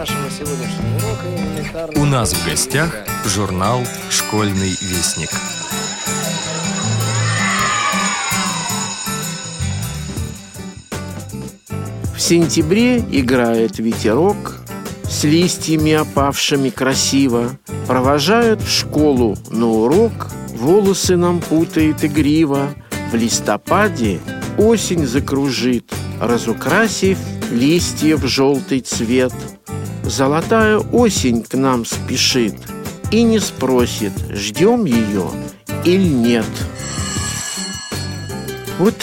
нашего сегодняшнего урока элементарно... У нас в гостях журнал «Школьный вестник». В сентябре играет ветерок, С листьями опавшими красиво, Провожают в школу на урок, Волосы нам путает игриво, В листопаде осень закружит, Разукрасив листья в желтый цвет. Золотая осень к нам спешит И не спросит, ждем ее или нет. Вот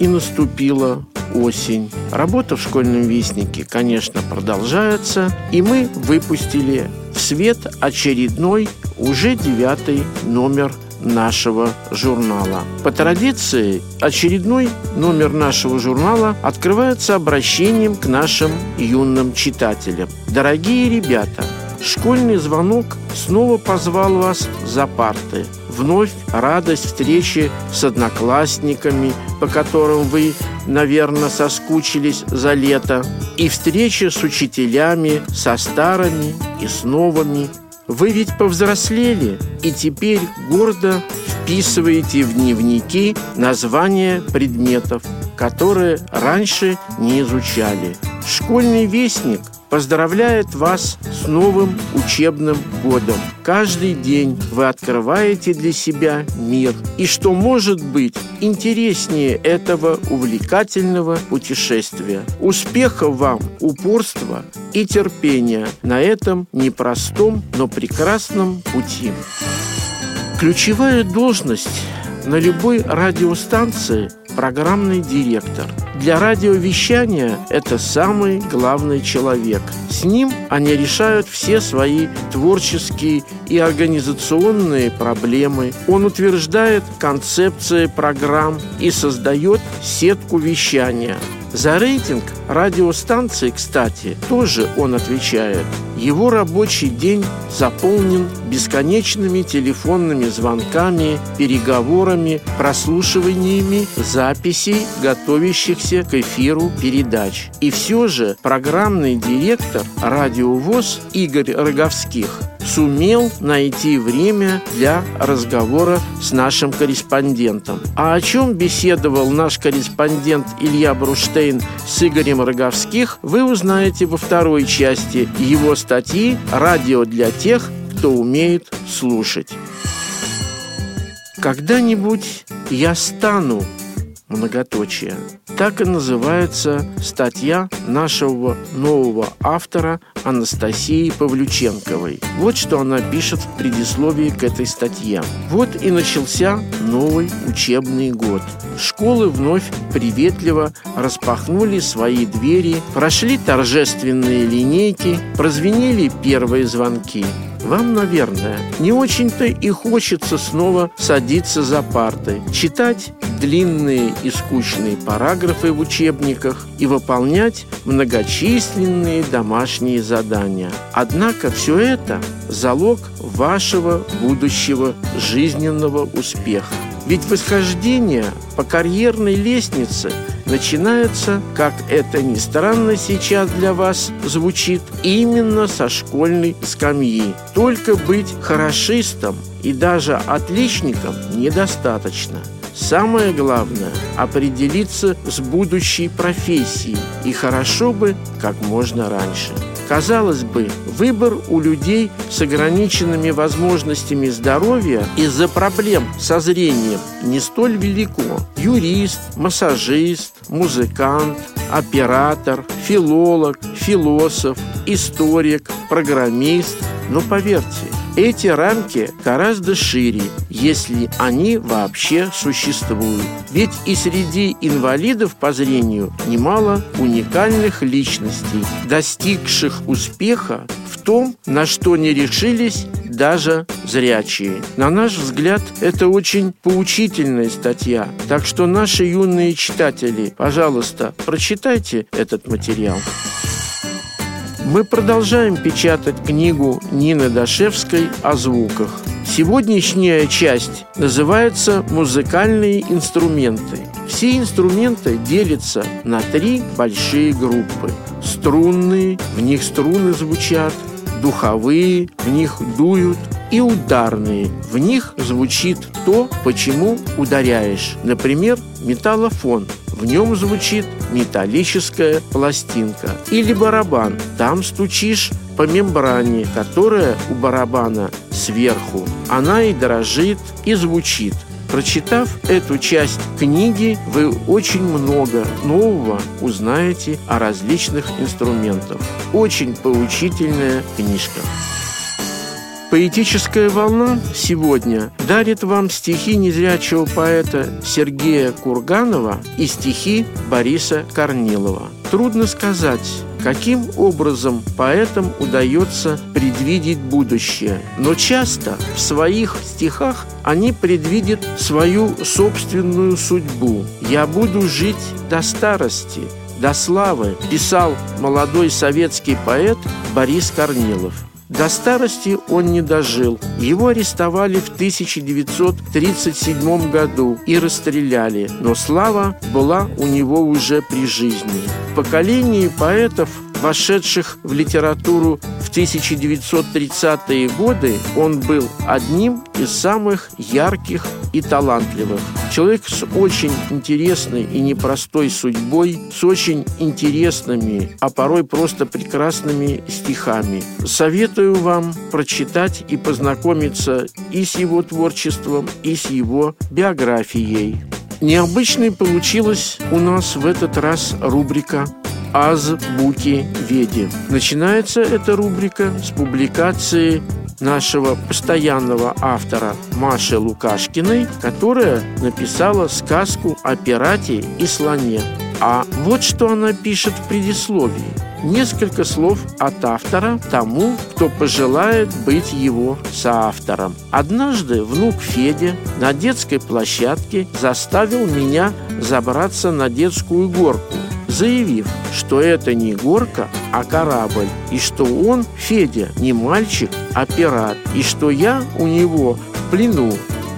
и наступила осень. Работа в школьном вестнике, конечно, продолжается, и мы выпустили в свет очередной, уже девятый номер нашего журнала. По традиции, очередной номер нашего журнала открывается обращением к нашим юным читателям. Дорогие ребята, школьный звонок снова позвал вас за парты. Вновь радость встречи с одноклассниками, по которым вы, наверное, соскучились за лето, и встреча с учителями, со старыми и с новыми. Вы ведь повзрослели и теперь гордо вписываете в дневники названия предметов, которые раньше не изучали. Школьный вестник поздравляет вас с новым учебным годом. Каждый день вы открываете для себя мир. И что может быть интереснее этого увлекательного путешествия? Успехов вам, упорства и терпения на этом непростом, но прекрасном пути. Ключевая должность на любой радиостанции – программный директор. Для радиовещания это самый главный человек. С ним они решают все свои творческие и организационные проблемы. Он утверждает концепции программ и создает сетку вещания – за рейтинг радиостанции, кстати, тоже он отвечает. Его рабочий день заполнен бесконечными телефонными звонками, переговорами, прослушиваниями записей, готовящихся к эфиру передач. И все же программный директор радиовоз Игорь Роговских сумел найти время для разговора с нашим корреспондентом. А о чем беседовал наш корреспондент Илья Бруштейн с Игорем Роговских, вы узнаете во второй части его статьи «Радио для тех, кто умеет слушать». Когда-нибудь я стану многоточие. Так и называется статья нашего нового автора Анастасии Павлюченковой. Вот что она пишет в предисловии к этой статье. Вот и начался новый учебный год. Школы вновь приветливо распахнули свои двери, прошли торжественные линейки, прозвенели первые звонки. Вам, наверное, не очень-то и хочется снова садиться за парты, читать длинные и скучные параграфы в учебниках и выполнять многочисленные домашние задания. Однако все это – залог вашего будущего жизненного успеха. Ведь восхождение по карьерной лестнице начинается, как это ни странно сейчас для вас звучит, именно со школьной скамьи. Только быть хорошистом и даже отличником недостаточно – Самое главное – определиться с будущей профессией, и хорошо бы как можно раньше. Казалось бы, выбор у людей с ограниченными возможностями здоровья из-за проблем со зрением не столь велико. Юрист, массажист, музыкант, оператор, филолог, философ, историк, программист. Но поверьте, эти рамки гораздо шире, если они вообще существуют. Ведь и среди инвалидов по зрению немало уникальных личностей, достигших успеха в том, на что не решились даже зрячие. На наш взгляд, это очень поучительная статья. Так что наши юные читатели, пожалуйста, прочитайте этот материал. Мы продолжаем печатать книгу Нины Дашевской о звуках. Сегодняшняя часть называется «Музыкальные инструменты». Все инструменты делятся на три большие группы. струнные, в них струны звучат, духовые, в них дуют, и ударные, в них звучит то, почему ударяешь. Например, металлофон, в нем звучит металлическая пластинка. Или барабан, там стучишь по мембране, которая у барабана сверху. Она и дрожит, и звучит. Прочитав эту часть книги, вы очень много нового узнаете о различных инструментах. Очень поучительная книжка. Поэтическая волна сегодня дарит вам стихи незрячего поэта Сергея Курганова и стихи Бориса Корнилова. Трудно сказать, каким образом поэтам удается предвидеть будущее. Но часто в своих стихах они предвидят свою собственную судьбу. «Я буду жить до старости», до славы, писал молодой советский поэт Борис Корнилов. До старости он не дожил. Его арестовали в 1937 году и расстреляли, но слава была у него уже при жизни. В поколении поэтов вошедших в литературу в 1930-е годы, он был одним из самых ярких и талантливых. Человек с очень интересной и непростой судьбой, с очень интересными, а порой просто прекрасными стихами. Советую вам прочитать и познакомиться и с его творчеством, и с его биографией. Необычной получилась у нас в этот раз рубрика азбуки Веди. Начинается эта рубрика с публикации нашего постоянного автора Маши Лукашкиной, которая написала сказку о пирате и слоне. А вот что она пишет в предисловии. Несколько слов от автора тому, кто пожелает быть его соавтором. Однажды внук Федя на детской площадке заставил меня забраться на детскую горку заявив, что это не горка, а корабль, и что он, Федя, не мальчик, а пират, и что я у него в плену.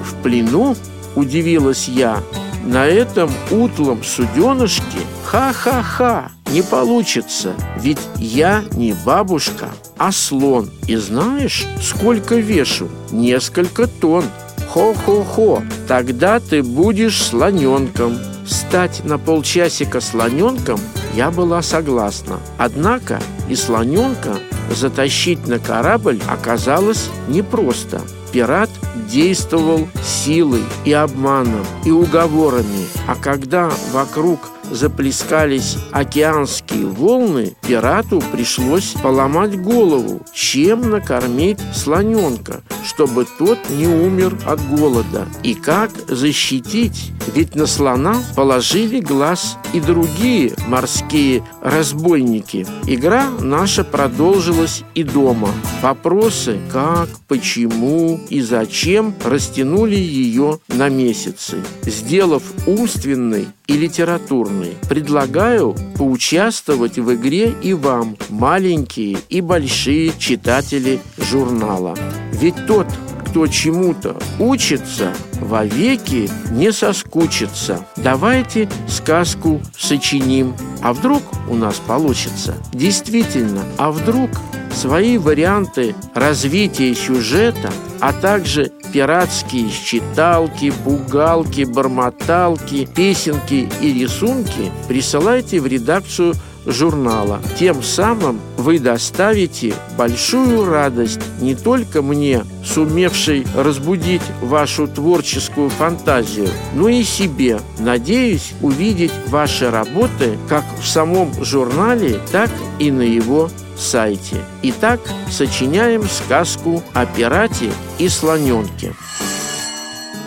В плену? Удивилась я. На этом утлом суденышке? Ха-ха-ха! Не получится, ведь я не бабушка, а слон. И знаешь, сколько вешу? Несколько тонн. Хо-хо-хо, тогда ты будешь слоненком. Стать на полчасика слоненком я была согласна. Однако и слоненка затащить на корабль оказалось непросто. Пират действовал силой и обманом, и уговорами, а когда вокруг заплескались океанские волны, пирату пришлось поломать голову, чем накормить слоненка, чтобы тот не умер от голода. И как защитить? Ведь на слона положили глаз и другие морские разбойники. Игра наша продолжилась и дома. Вопросы как, почему и зачем растянули ее на месяцы, сделав умственной и литературный. Предлагаю поучаствовать в игре и вам, маленькие и большие читатели журнала. Ведь тот, кто чему-то учится, вовеки не соскучится. Давайте сказку сочиним. А вдруг у нас получится? Действительно, а вдруг свои варианты развития сюжета, а также пиратские считалки, пугалки, бормоталки, песенки и рисунки присылайте в редакцию журнала. Тем самым вы доставите большую радость не только мне, сумевшей разбудить вашу творческую фантазию, но и себе. Надеюсь увидеть ваши работы как в самом журнале, так и на его сайте. Итак, сочиняем сказку о пирате и слоненке.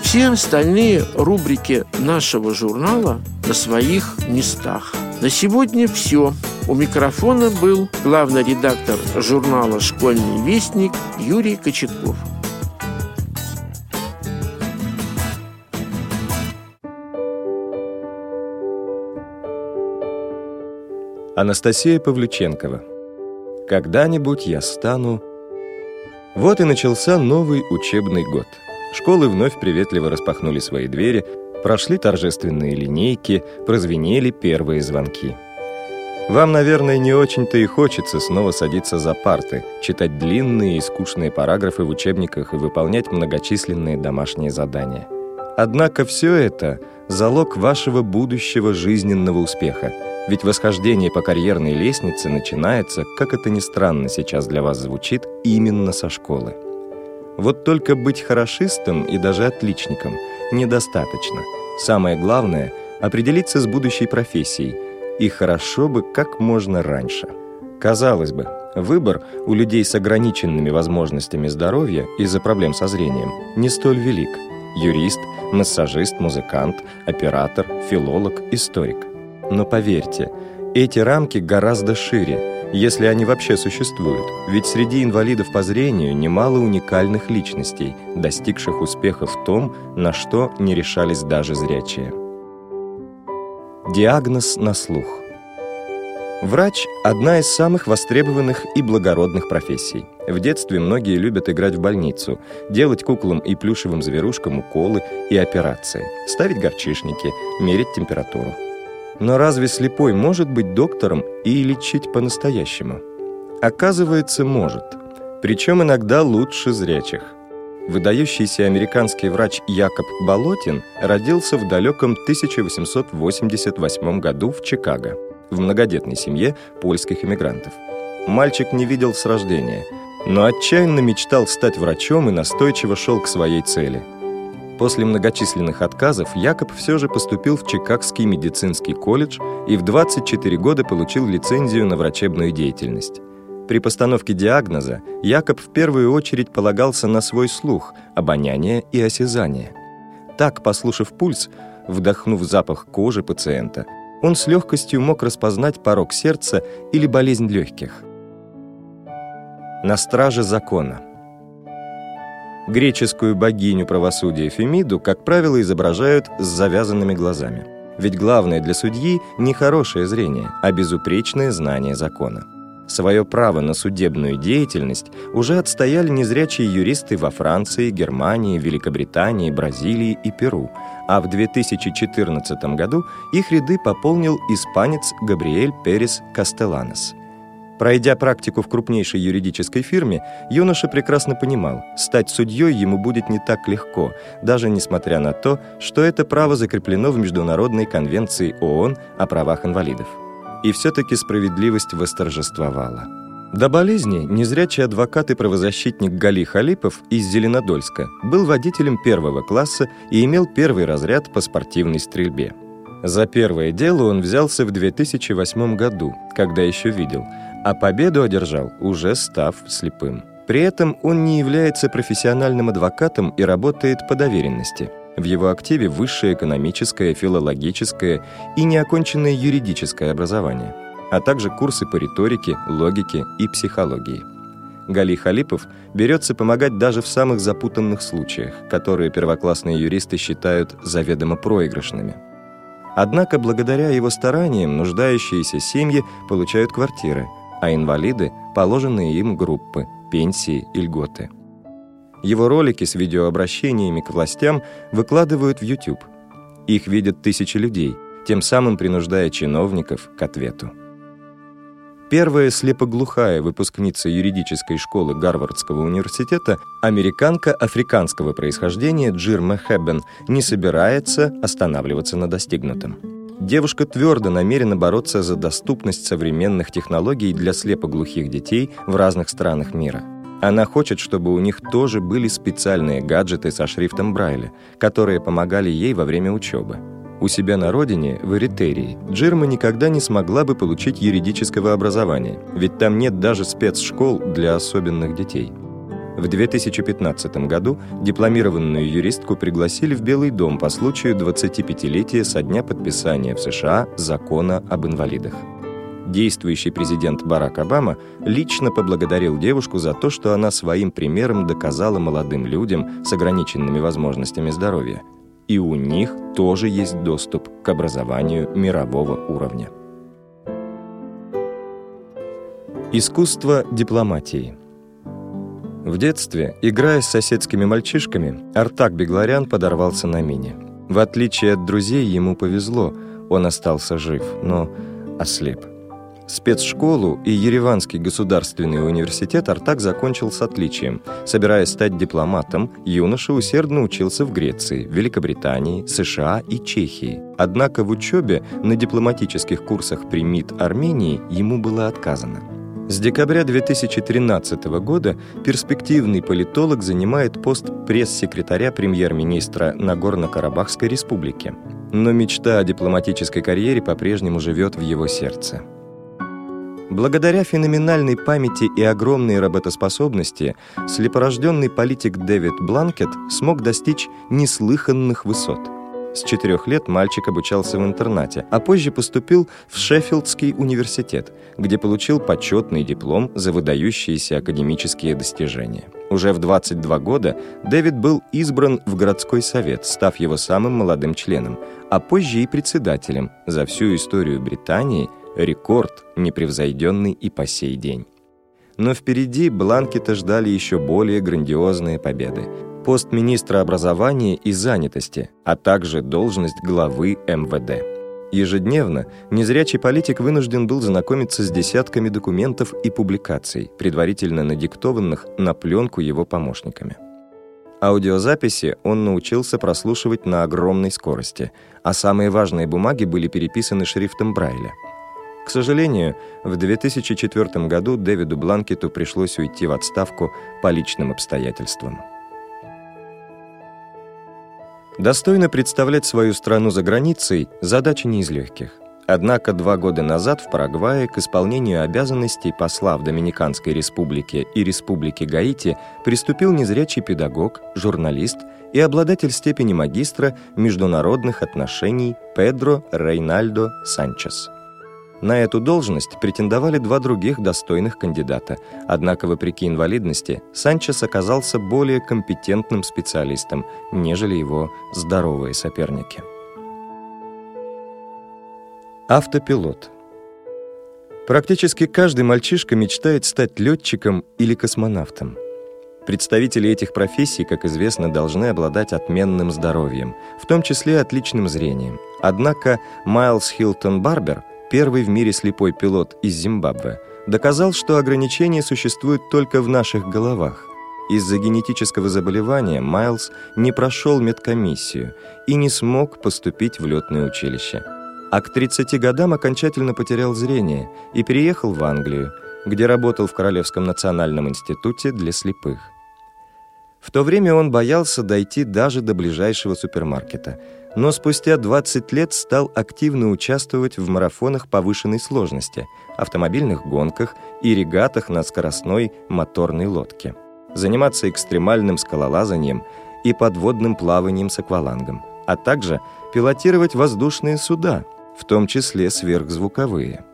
Все остальные рубрики нашего журнала на своих местах. На сегодня все. У микрофона был главный редактор журнала «Школьный вестник» Юрий Кочетков. Анастасия Павлюченкова когда-нибудь я стану... Вот и начался новый учебный год. Школы вновь приветливо распахнули свои двери, прошли торжественные линейки, прозвенели первые звонки. Вам, наверное, не очень-то и хочется снова садиться за парты, читать длинные и скучные параграфы в учебниках и выполнять многочисленные домашние задания. Однако все это – залог вашего будущего жизненного успеха, ведь восхождение по карьерной лестнице начинается, как это ни странно сейчас для вас звучит, именно со школы. Вот только быть хорошистом и даже отличником недостаточно. Самое главное – определиться с будущей профессией, и хорошо бы как можно раньше. Казалось бы, выбор у людей с ограниченными возможностями здоровья из-за проблем со зрением не столь велик. Юрист, массажист, музыкант, оператор, филолог, историк. Но поверьте, эти рамки гораздо шире – если они вообще существуют, ведь среди инвалидов по зрению немало уникальных личностей, достигших успеха в том, на что не решались даже зрячие. Диагноз на слух. Врач – одна из самых востребованных и благородных профессий. В детстве многие любят играть в больницу, делать куклам и плюшевым зверушкам уколы и операции, ставить горчишники, мерить температуру. Но разве слепой может быть доктором и лечить по-настоящему? Оказывается, может. Причем иногда лучше зрячих. Выдающийся американский врач Якоб Болотин родился в далеком 1888 году в Чикаго, в многодетной семье польских иммигрантов. Мальчик не видел с рождения, но отчаянно мечтал стать врачом и настойчиво шел к своей цели – После многочисленных отказов Якоб все же поступил в Чикагский медицинский колледж и в 24 года получил лицензию на врачебную деятельность. При постановке диагноза Якоб в первую очередь полагался на свой слух, обоняние и осязание. Так, послушав пульс, вдохнув запах кожи пациента, он с легкостью мог распознать порог сердца или болезнь легких. На страже закона – Греческую богиню правосудия Фемиду, как правило, изображают с завязанными глазами. Ведь главное для судьи не хорошее зрение, а безупречное знание закона. Свое право на судебную деятельность уже отстояли незрячие юристы во Франции, Германии, Великобритании, Бразилии и Перу, а в 2014 году их ряды пополнил испанец Габриэль Перес Кастеланес. Пройдя практику в крупнейшей юридической фирме, юноша прекрасно понимал, стать судьей ему будет не так легко, даже несмотря на то, что это право закреплено в Международной конвенции ООН о правах инвалидов. И все-таки справедливость восторжествовала. До болезни незрячий адвокат и правозащитник Гали Халипов из Зеленодольска был водителем первого класса и имел первый разряд по спортивной стрельбе. За первое дело он взялся в 2008 году, когда еще видел – а победу одержал, уже став слепым. При этом он не является профессиональным адвокатом и работает по доверенности. В его активе высшее экономическое, филологическое и неоконченное юридическое образование, а также курсы по риторике, логике и психологии. Гали Халипов берется помогать даже в самых запутанных случаях, которые первоклассные юристы считают заведомо проигрышными. Однако благодаря его стараниям нуждающиеся семьи получают квартиры – а инвалиды – положенные им группы, пенсии и льготы. Его ролики с видеообращениями к властям выкладывают в YouTube. Их видят тысячи людей, тем самым принуждая чиновников к ответу. Первая слепоглухая выпускница юридической школы Гарвардского университета, американка африканского происхождения Джирма Хэббен, не собирается останавливаться на достигнутом. Девушка твердо намерена бороться за доступность современных технологий для слепоглухих детей в разных странах мира. Она хочет, чтобы у них тоже были специальные гаджеты со шрифтом Брайля, которые помогали ей во время учебы. У себя на родине, в Эритерии, Джирма никогда не смогла бы получить юридического образования, ведь там нет даже спецшкол для особенных детей. В 2015 году дипломированную юристку пригласили в Белый дом по случаю 25-летия со дня подписания в США закона об инвалидах. Действующий президент Барак Обама лично поблагодарил девушку за то, что она своим примером доказала молодым людям с ограниченными возможностями здоровья. И у них тоже есть доступ к образованию мирового уровня. Искусство дипломатии – в детстве, играя с соседскими мальчишками, Артак Бегларян подорвался на мине. В отличие от друзей, ему повезло, он остался жив, но ослеп. Спецшколу и Ереванский государственный университет Артак закончил с отличием. Собираясь стать дипломатом, юноша усердно учился в Греции, Великобритании, США и Чехии. Однако в учебе на дипломатических курсах при МИД Армении ему было отказано. С декабря 2013 года перспективный политолог занимает пост пресс-секретаря премьер-министра Нагорно-Карабахской республики. Но мечта о дипломатической карьере по-прежнему живет в его сердце. Благодаря феноменальной памяти и огромной работоспособности слепорожденный политик Дэвид Бланкет смог достичь неслыханных высот. С четырех лет мальчик обучался в интернате, а позже поступил в Шеффилдский университет, где получил почетный диплом за выдающиеся академические достижения. Уже в 22 года Дэвид был избран в городской совет, став его самым молодым членом, а позже и председателем за всю историю Британии – Рекорд, непревзойденный и по сей день. Но впереди Бланкета ждали еще более грандиозные победы. Пост министра образования и занятости, а также должность главы МВД. Ежедневно незрячий политик вынужден был знакомиться с десятками документов и публикаций, предварительно надиктованных на пленку его помощниками. Аудиозаписи он научился прослушивать на огромной скорости, а самые важные бумаги были переписаны шрифтом Брайля – к сожалению, в 2004 году Дэвиду Бланкету пришлось уйти в отставку по личным обстоятельствам. Достойно представлять свою страну за границей – задача не из легких. Однако два года назад в Парагвае к исполнению обязанностей посла в Доминиканской республике и Республике Гаити приступил незрячий педагог, журналист и обладатель степени магистра международных отношений Педро Рейнальдо Санчес – на эту должность претендовали два других достойных кандидата, однако, вопреки инвалидности, Санчес оказался более компетентным специалистом, нежели его здоровые соперники. Автопилот Практически каждый мальчишка мечтает стать летчиком или космонавтом. Представители этих профессий, как известно, должны обладать отменным здоровьем, в том числе отличным зрением. Однако Майлз Хилтон Барбер первый в мире слепой пилот из Зимбабве, доказал, что ограничения существуют только в наших головах. Из-за генетического заболевания Майлз не прошел медкомиссию и не смог поступить в летное училище. А к 30 годам окончательно потерял зрение и переехал в Англию, где работал в Королевском национальном институте для слепых. В то время он боялся дойти даже до ближайшего супермаркета – но спустя 20 лет стал активно участвовать в марафонах повышенной сложности, автомобильных гонках и регатах на скоростной моторной лодке, заниматься экстремальным скалолазанием и подводным плаванием с аквалангом, а также пилотировать воздушные суда, в том числе сверхзвуковые.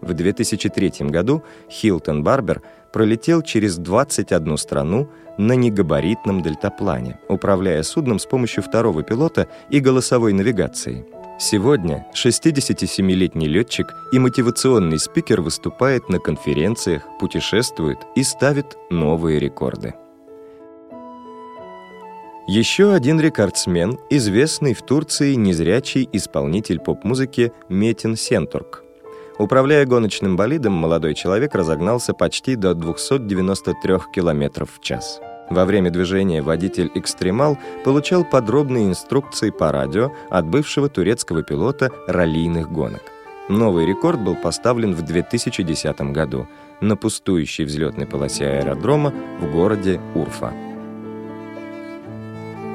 В 2003 году Хилтон Барбер пролетел через 21 страну на негабаритном дельтаплане, управляя судном с помощью второго пилота и голосовой навигацией. Сегодня 67-летний летчик и мотивационный спикер выступает на конференциях, путешествует и ставит новые рекорды. Еще один рекордсмен, известный в Турции незрячий исполнитель поп-музыки Метин Сентурк. Управляя гоночным болидом, молодой человек разогнался почти до 293 км в час. Во время движения водитель-экстремал получал подробные инструкции по радио от бывшего турецкого пилота раллийных гонок. Новый рекорд был поставлен в 2010 году на пустующей взлетной полосе аэродрома в городе Урфа.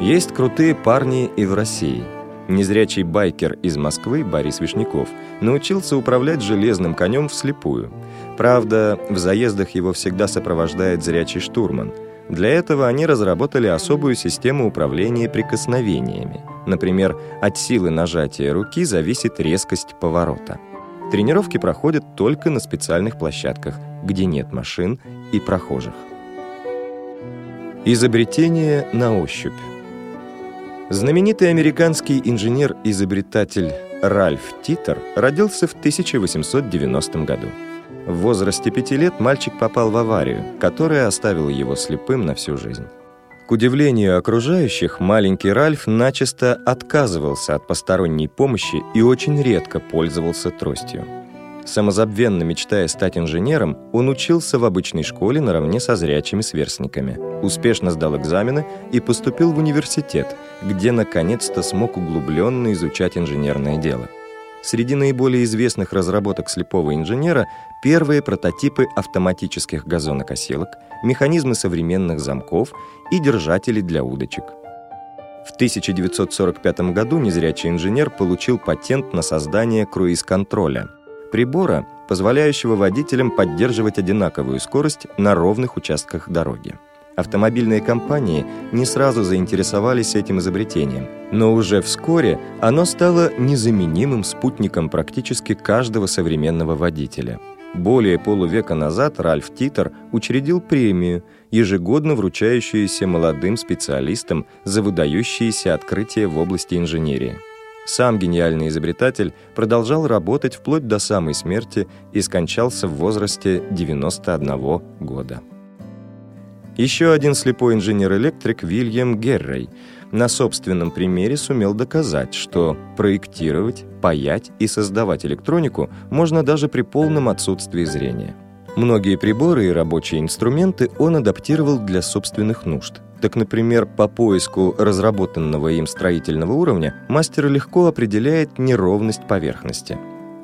Есть крутые парни и в России – Незрячий байкер из Москвы Борис Вишняков научился управлять железным конем вслепую. Правда, в заездах его всегда сопровождает зрячий штурман. Для этого они разработали особую систему управления прикосновениями. Например, от силы нажатия руки зависит резкость поворота. Тренировки проходят только на специальных площадках, где нет машин и прохожих. Изобретение на ощупь. Знаменитый американский инженер-изобретатель Ральф Титер родился в 1890 году. В возрасте пяти лет мальчик попал в аварию, которая оставила его слепым на всю жизнь. К удивлению окружающих, маленький Ральф начисто отказывался от посторонней помощи и очень редко пользовался тростью. Самозабвенно мечтая стать инженером, он учился в обычной школе наравне со зрячими сверстниками, успешно сдал экзамены и поступил в университет, где наконец-то смог углубленно изучать инженерное дело. Среди наиболее известных разработок слепого инженера первые прототипы автоматических газонокосилок, механизмы современных замков и держатели для удочек. В 1945 году незрячий инженер получил патент на создание круиз-контроля – прибора, позволяющего водителям поддерживать одинаковую скорость на ровных участках дороги. Автомобильные компании не сразу заинтересовались этим изобретением, но уже вскоре оно стало незаменимым спутником практически каждого современного водителя. Более полувека назад Ральф Титер учредил премию, ежегодно вручающуюся молодым специалистам за выдающиеся открытия в области инженерии. Сам гениальный изобретатель продолжал работать вплоть до самой смерти и скончался в возрасте 91 года. Еще один слепой инженер-электрик Вильям Геррей на собственном примере сумел доказать, что проектировать, паять и создавать электронику можно даже при полном отсутствии зрения. Многие приборы и рабочие инструменты он адаптировал для собственных нужд – так, например, по поиску разработанного им строительного уровня мастер легко определяет неровность поверхности.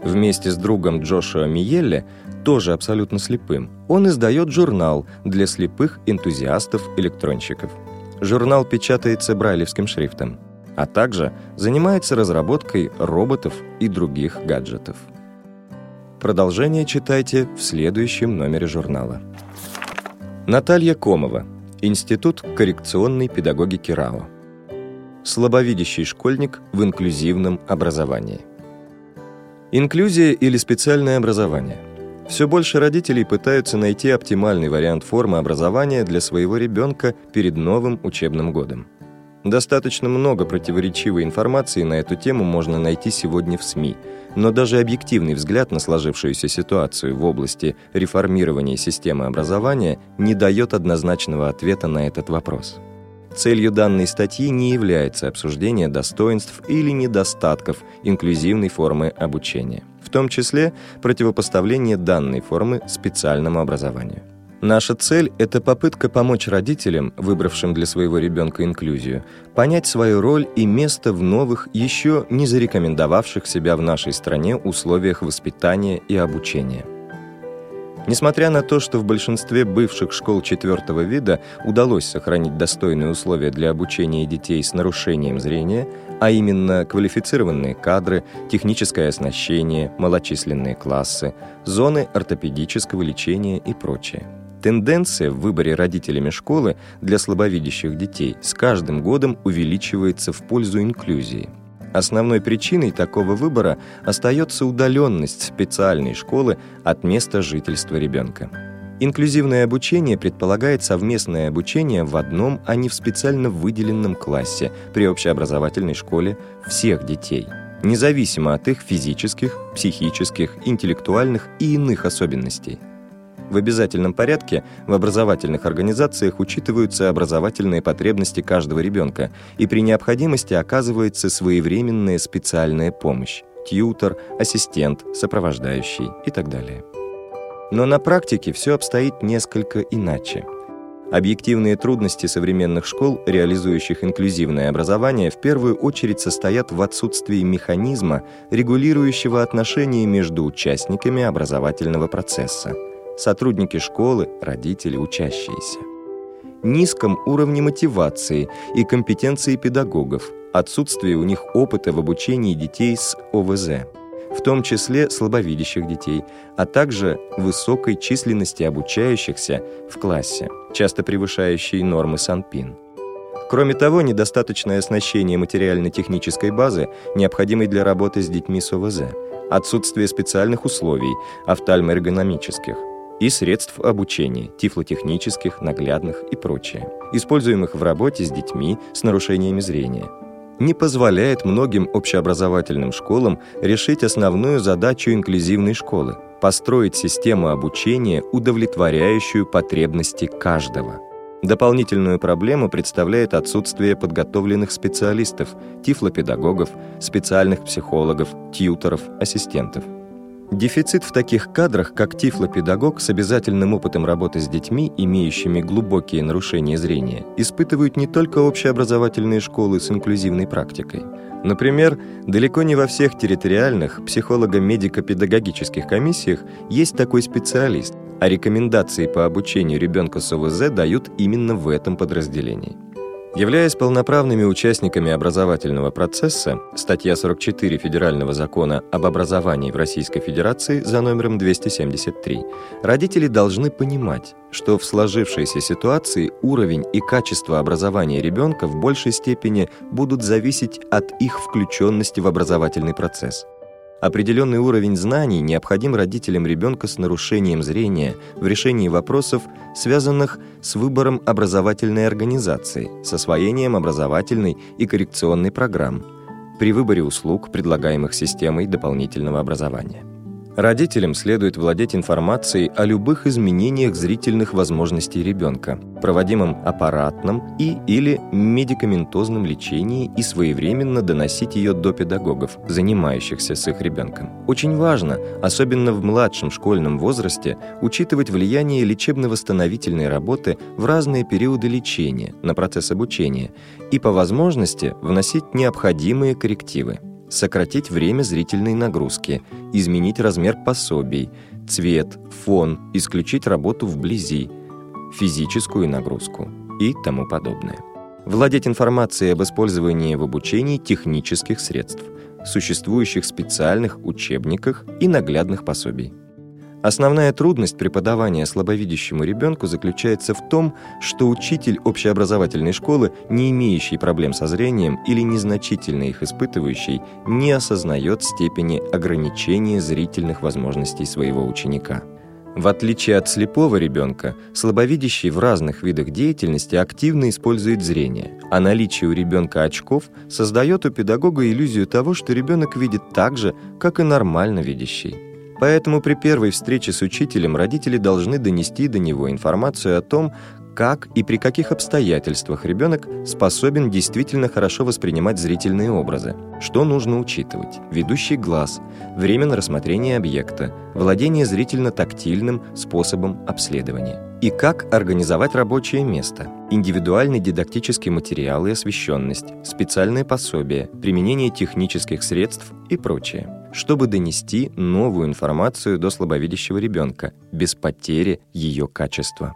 Вместе с другом Джошуа Миелле, тоже абсолютно слепым, он издает журнал для слепых энтузиастов-электронщиков. Журнал печатается брайлевским шрифтом, а также занимается разработкой роботов и других гаджетов. Продолжение читайте в следующем номере журнала. Наталья Комова – Институт коррекционной педагогики РАО. Слабовидящий школьник в инклюзивном образовании. Инклюзия или специальное образование. Все больше родителей пытаются найти оптимальный вариант формы образования для своего ребенка перед новым учебным годом. Достаточно много противоречивой информации на эту тему можно найти сегодня в СМИ, но даже объективный взгляд на сложившуюся ситуацию в области реформирования системы образования не дает однозначного ответа на этот вопрос. Целью данной статьи не является обсуждение достоинств или недостатков инклюзивной формы обучения, в том числе противопоставление данной формы специальному образованию. Наша цель – это попытка помочь родителям, выбравшим для своего ребенка инклюзию, понять свою роль и место в новых, еще не зарекомендовавших себя в нашей стране условиях воспитания и обучения. Несмотря на то, что в большинстве бывших школ четвертого вида удалось сохранить достойные условия для обучения детей с нарушением зрения, а именно квалифицированные кадры, техническое оснащение, малочисленные классы, зоны ортопедического лечения и прочее. Тенденция в выборе родителями школы для слабовидящих детей с каждым годом увеличивается в пользу инклюзии. Основной причиной такого выбора остается удаленность специальной школы от места жительства ребенка. Инклюзивное обучение предполагает совместное обучение в одном, а не в специально выделенном классе при общеобразовательной школе всех детей, независимо от их физических, психических, интеллектуальных и иных особенностей – в обязательном порядке в образовательных организациях учитываются образовательные потребности каждого ребенка, и при необходимости оказывается своевременная специальная помощь – тьютор, ассистент, сопровождающий и так далее. Но на практике все обстоит несколько иначе. Объективные трудности современных школ, реализующих инклюзивное образование, в первую очередь состоят в отсутствии механизма, регулирующего отношения между участниками образовательного процесса – сотрудники школы, родители, учащиеся. Низком уровне мотивации и компетенции педагогов, отсутствие у них опыта в обучении детей с ОВЗ, в том числе слабовидящих детей, а также высокой численности обучающихся в классе, часто превышающей нормы СанПин. Кроме того, недостаточное оснащение материально-технической базы, необходимой для работы с детьми с ОВЗ, отсутствие специальных условий, офтальмоэргономических, и средств обучения, тифлотехнических, наглядных и прочее, используемых в работе с детьми с нарушениями зрения, не позволяет многим общеобразовательным школам решить основную задачу инклюзивной школы – построить систему обучения, удовлетворяющую потребности каждого. Дополнительную проблему представляет отсутствие подготовленных специалистов, тифлопедагогов, специальных психологов, тьюторов, ассистентов – Дефицит в таких кадрах, как тифлопедагог с обязательным опытом работы с детьми, имеющими глубокие нарушения зрения, испытывают не только общеобразовательные школы с инклюзивной практикой. Например, далеко не во всех территориальных психолого-медико-педагогических комиссиях есть такой специалист, а рекомендации по обучению ребенка с ОВЗ дают именно в этом подразделении. Являясь полноправными участниками образовательного процесса, статья 44 Федерального закона об образовании в Российской Федерации за номером 273, родители должны понимать, что в сложившейся ситуации уровень и качество образования ребенка в большей степени будут зависеть от их включенности в образовательный процесс. Определенный уровень знаний необходим родителям ребенка с нарушением зрения в решении вопросов, связанных с выбором образовательной организации, с освоением образовательной и коррекционной программ, при выборе услуг, предлагаемых системой дополнительного образования. Родителям следует владеть информацией о любых изменениях зрительных возможностей ребенка, проводимом аппаратном и или медикаментозном лечении и своевременно доносить ее до педагогов, занимающихся с их ребенком. Очень важно, особенно в младшем школьном возрасте, учитывать влияние лечебно-восстановительной работы в разные периоды лечения на процесс обучения и по возможности вносить необходимые коррективы сократить время зрительной нагрузки, изменить размер пособий, цвет, фон, исключить работу вблизи, физическую нагрузку и тому подобное. Владеть информацией об использовании в обучении технических средств, существующих специальных учебниках и наглядных пособий. Основная трудность преподавания слабовидящему ребенку заключается в том, что учитель общеобразовательной школы, не имеющий проблем со зрением или незначительно их испытывающий, не осознает степени ограничения зрительных возможностей своего ученика. В отличие от слепого ребенка, слабовидящий в разных видах деятельности активно использует зрение, а наличие у ребенка очков создает у педагога иллюзию того, что ребенок видит так же, как и нормально видящий. Поэтому при первой встрече с учителем родители должны донести до него информацию о том, как и при каких обстоятельствах ребенок способен действительно хорошо воспринимать зрительные образы, что нужно учитывать, ведущий глаз, время на рассмотрение объекта, владение зрительно-тактильным способом обследования, и как организовать рабочее место, индивидуальный дидактический материал и освещенность, специальное пособие, применение технических средств и прочее чтобы донести новую информацию до слабовидящего ребенка без потери ее качества.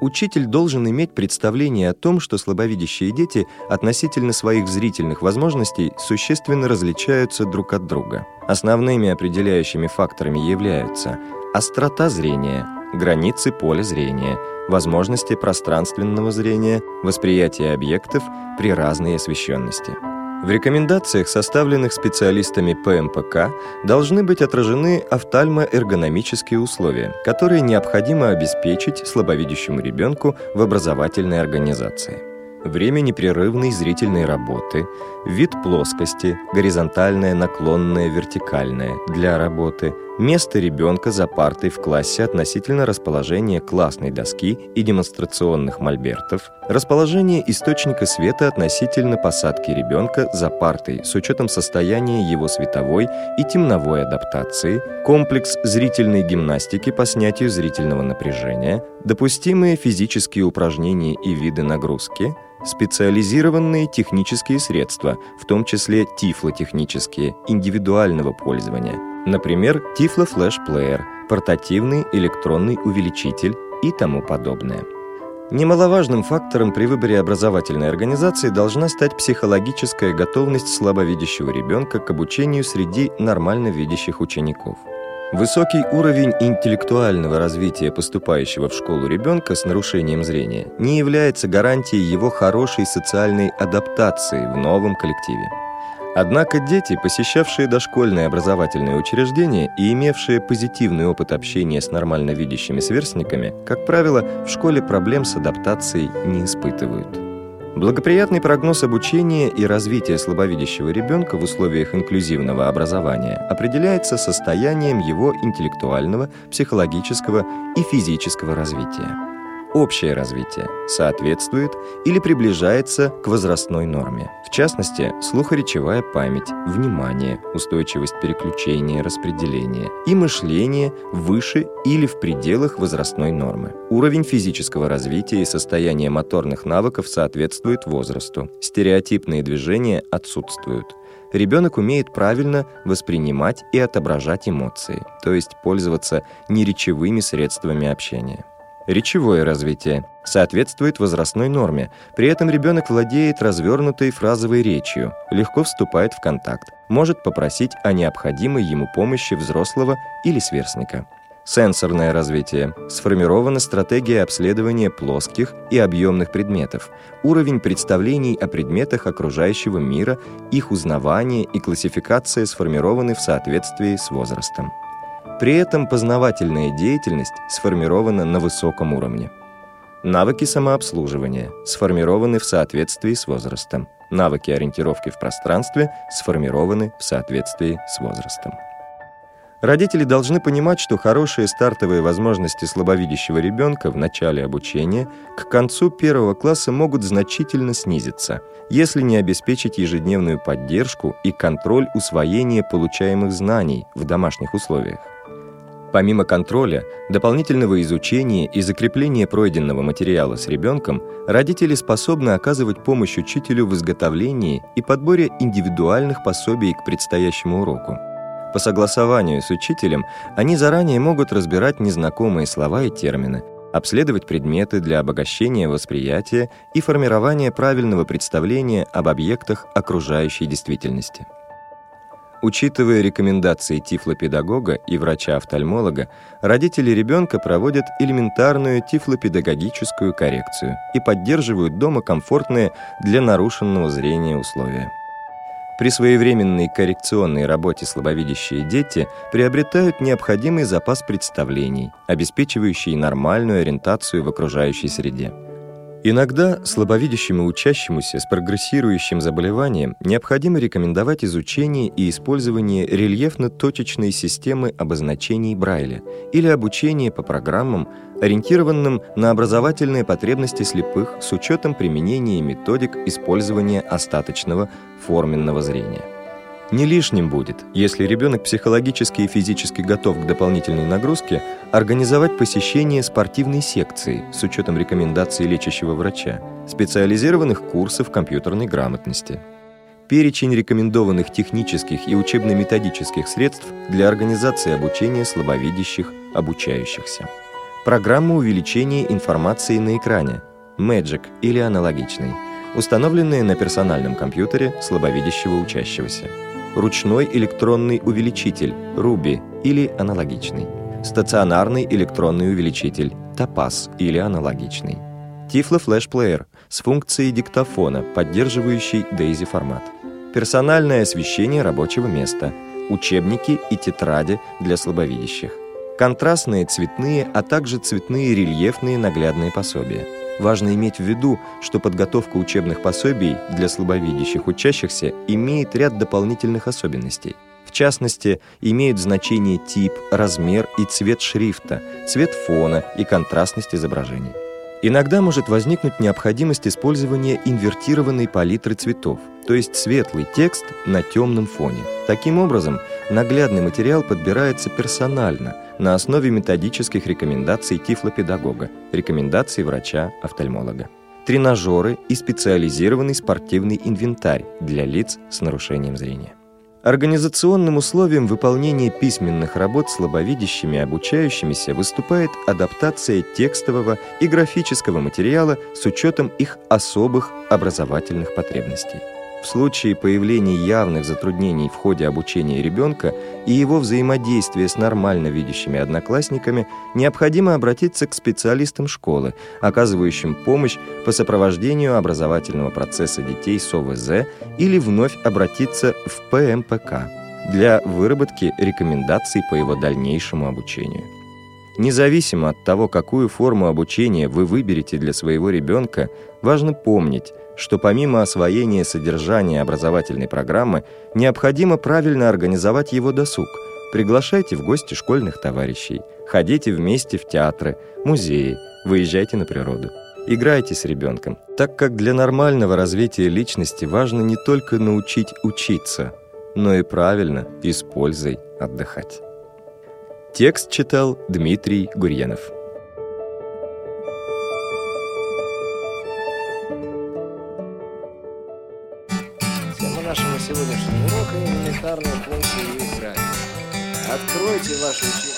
Учитель должен иметь представление о том, что слабовидящие дети относительно своих зрительных возможностей существенно различаются друг от друга. Основными определяющими факторами являются острота зрения, границы поля зрения, возможности пространственного зрения, восприятие объектов при разной освещенности. В рекомендациях, составленных специалистами ПМПК, должны быть отражены офтальмоэргономические условия, которые необходимо обеспечить слабовидящему ребенку в образовательной организации. Время непрерывной зрительной работы, вид плоскости, горизонтальная, наклонная, вертикальная для работы, место ребенка за партой в классе относительно расположения классной доски и демонстрационных мольбертов, расположение источника света относительно посадки ребенка за партой с учетом состояния его световой и темновой адаптации, комплекс зрительной гимнастики по снятию зрительного напряжения, допустимые физические упражнения и виды нагрузки – специализированные технические средства, в том числе тифлотехнические, индивидуального пользования, например, тифло-флеш-плеер, портативный электронный увеличитель и тому подобное. Немаловажным фактором при выборе образовательной организации должна стать психологическая готовность слабовидящего ребенка к обучению среди нормально видящих учеников. Высокий уровень интеллектуального развития поступающего в школу ребенка с нарушением зрения не является гарантией его хорошей социальной адаптации в новом коллективе. Однако дети, посещавшие дошкольное образовательное учреждение и имевшие позитивный опыт общения с нормально видящими сверстниками, как правило, в школе проблем с адаптацией не испытывают. Благоприятный прогноз обучения и развития слабовидящего ребенка в условиях инклюзивного образования определяется состоянием его интеллектуального, психологического и физического развития. Общее развитие, соответствует или приближается к возрастной норме. В частности, слухоречевая память, внимание, устойчивость переключения, распределения и мышление выше или в пределах возрастной нормы. Уровень физического развития и состояние моторных навыков соответствует возрасту. Стереотипные движения отсутствуют ребенок умеет правильно воспринимать и отображать эмоции, то есть пользоваться неречевыми средствами общения. Речевое развитие соответствует возрастной норме, при этом ребенок владеет развернутой фразовой речью, легко вступает в контакт, может попросить о необходимой ему помощи взрослого или сверстника. Сенсорное развитие. Сформирована стратегия обследования плоских и объемных предметов, уровень представлений о предметах окружающего мира, их узнавание и классификация сформированы в соответствии с возрастом. При этом познавательная деятельность сформирована на высоком уровне. Навыки самообслуживания сформированы в соответствии с возрастом. Навыки ориентировки в пространстве сформированы в соответствии с возрастом. Родители должны понимать, что хорошие стартовые возможности слабовидящего ребенка в начале обучения к концу первого класса могут значительно снизиться, если не обеспечить ежедневную поддержку и контроль усвоения получаемых знаний в домашних условиях. Помимо контроля, дополнительного изучения и закрепления пройденного материала с ребенком, родители способны оказывать помощь учителю в изготовлении и подборе индивидуальных пособий к предстоящему уроку. По согласованию с учителем они заранее могут разбирать незнакомые слова и термины, обследовать предметы для обогащения восприятия и формирования правильного представления об объектах окружающей действительности. Учитывая рекомендации тифлопедагога и врача-офтальмолога, родители ребенка проводят элементарную тифлопедагогическую коррекцию и поддерживают дома комфортные для нарушенного зрения условия. При своевременной коррекционной работе слабовидящие дети приобретают необходимый запас представлений, обеспечивающий нормальную ориентацию в окружающей среде. Иногда слабовидящему учащемуся с прогрессирующим заболеванием необходимо рекомендовать изучение и использование рельефно-точечной системы обозначений Брайля или обучение по программам, ориентированным на образовательные потребности слепых с учетом применения методик использования остаточного форменного зрения. Не лишним будет, если ребенок психологически и физически готов к дополнительной нагрузке, организовать посещение спортивной секции с учетом рекомендаций лечащего врача, специализированных курсов компьютерной грамотности. Перечень рекомендованных технических и учебно-методических средств для организации обучения слабовидящих обучающихся. Программа увеличения информации на экране, Magic или аналогичный, установленные на персональном компьютере слабовидящего учащегося ручной электронный увеличитель Ruby или аналогичный, стационарный электронный увеличитель Topaz или аналогичный, Player с функцией диктофона, поддерживающий DAISY формат, персональное освещение рабочего места, учебники и тетради для слабовидящих, контрастные цветные, а также цветные рельефные наглядные пособия – Важно иметь в виду, что подготовка учебных пособий для слабовидящих учащихся имеет ряд дополнительных особенностей. В частности, имеют значение тип, размер и цвет шрифта, цвет фона и контрастность изображений. Иногда может возникнуть необходимость использования инвертированной палитры цветов, то есть светлый текст на темном фоне. Таким образом, наглядный материал подбирается персонально – на основе методических рекомендаций тифлопедагога, рекомендаций врача-офтальмолога. Тренажеры и специализированный спортивный инвентарь для лиц с нарушением зрения. Организационным условием выполнения письменных работ слабовидящими обучающимися выступает адаптация текстового и графического материала с учетом их особых образовательных потребностей. В случае появления явных затруднений в ходе обучения ребенка и его взаимодействия с нормально видящими одноклассниками, необходимо обратиться к специалистам школы, оказывающим помощь по сопровождению образовательного процесса детей с ОВЗ или вновь обратиться в ПМПК для выработки рекомендаций по его дальнейшему обучению. Независимо от того, какую форму обучения вы выберете для своего ребенка, важно помнить, что помимо освоения содержания образовательной программы, необходимо правильно организовать его досуг, Приглашайте в гости школьных товарищей. Ходите вместе в театры, музеи, выезжайте на природу. Играйте с ребенком, так как для нормального развития личности важно не только научить учиться, но и правильно и с пользой отдыхать. Текст читал Дмитрий Гурьянов. Сегодняшнего урока –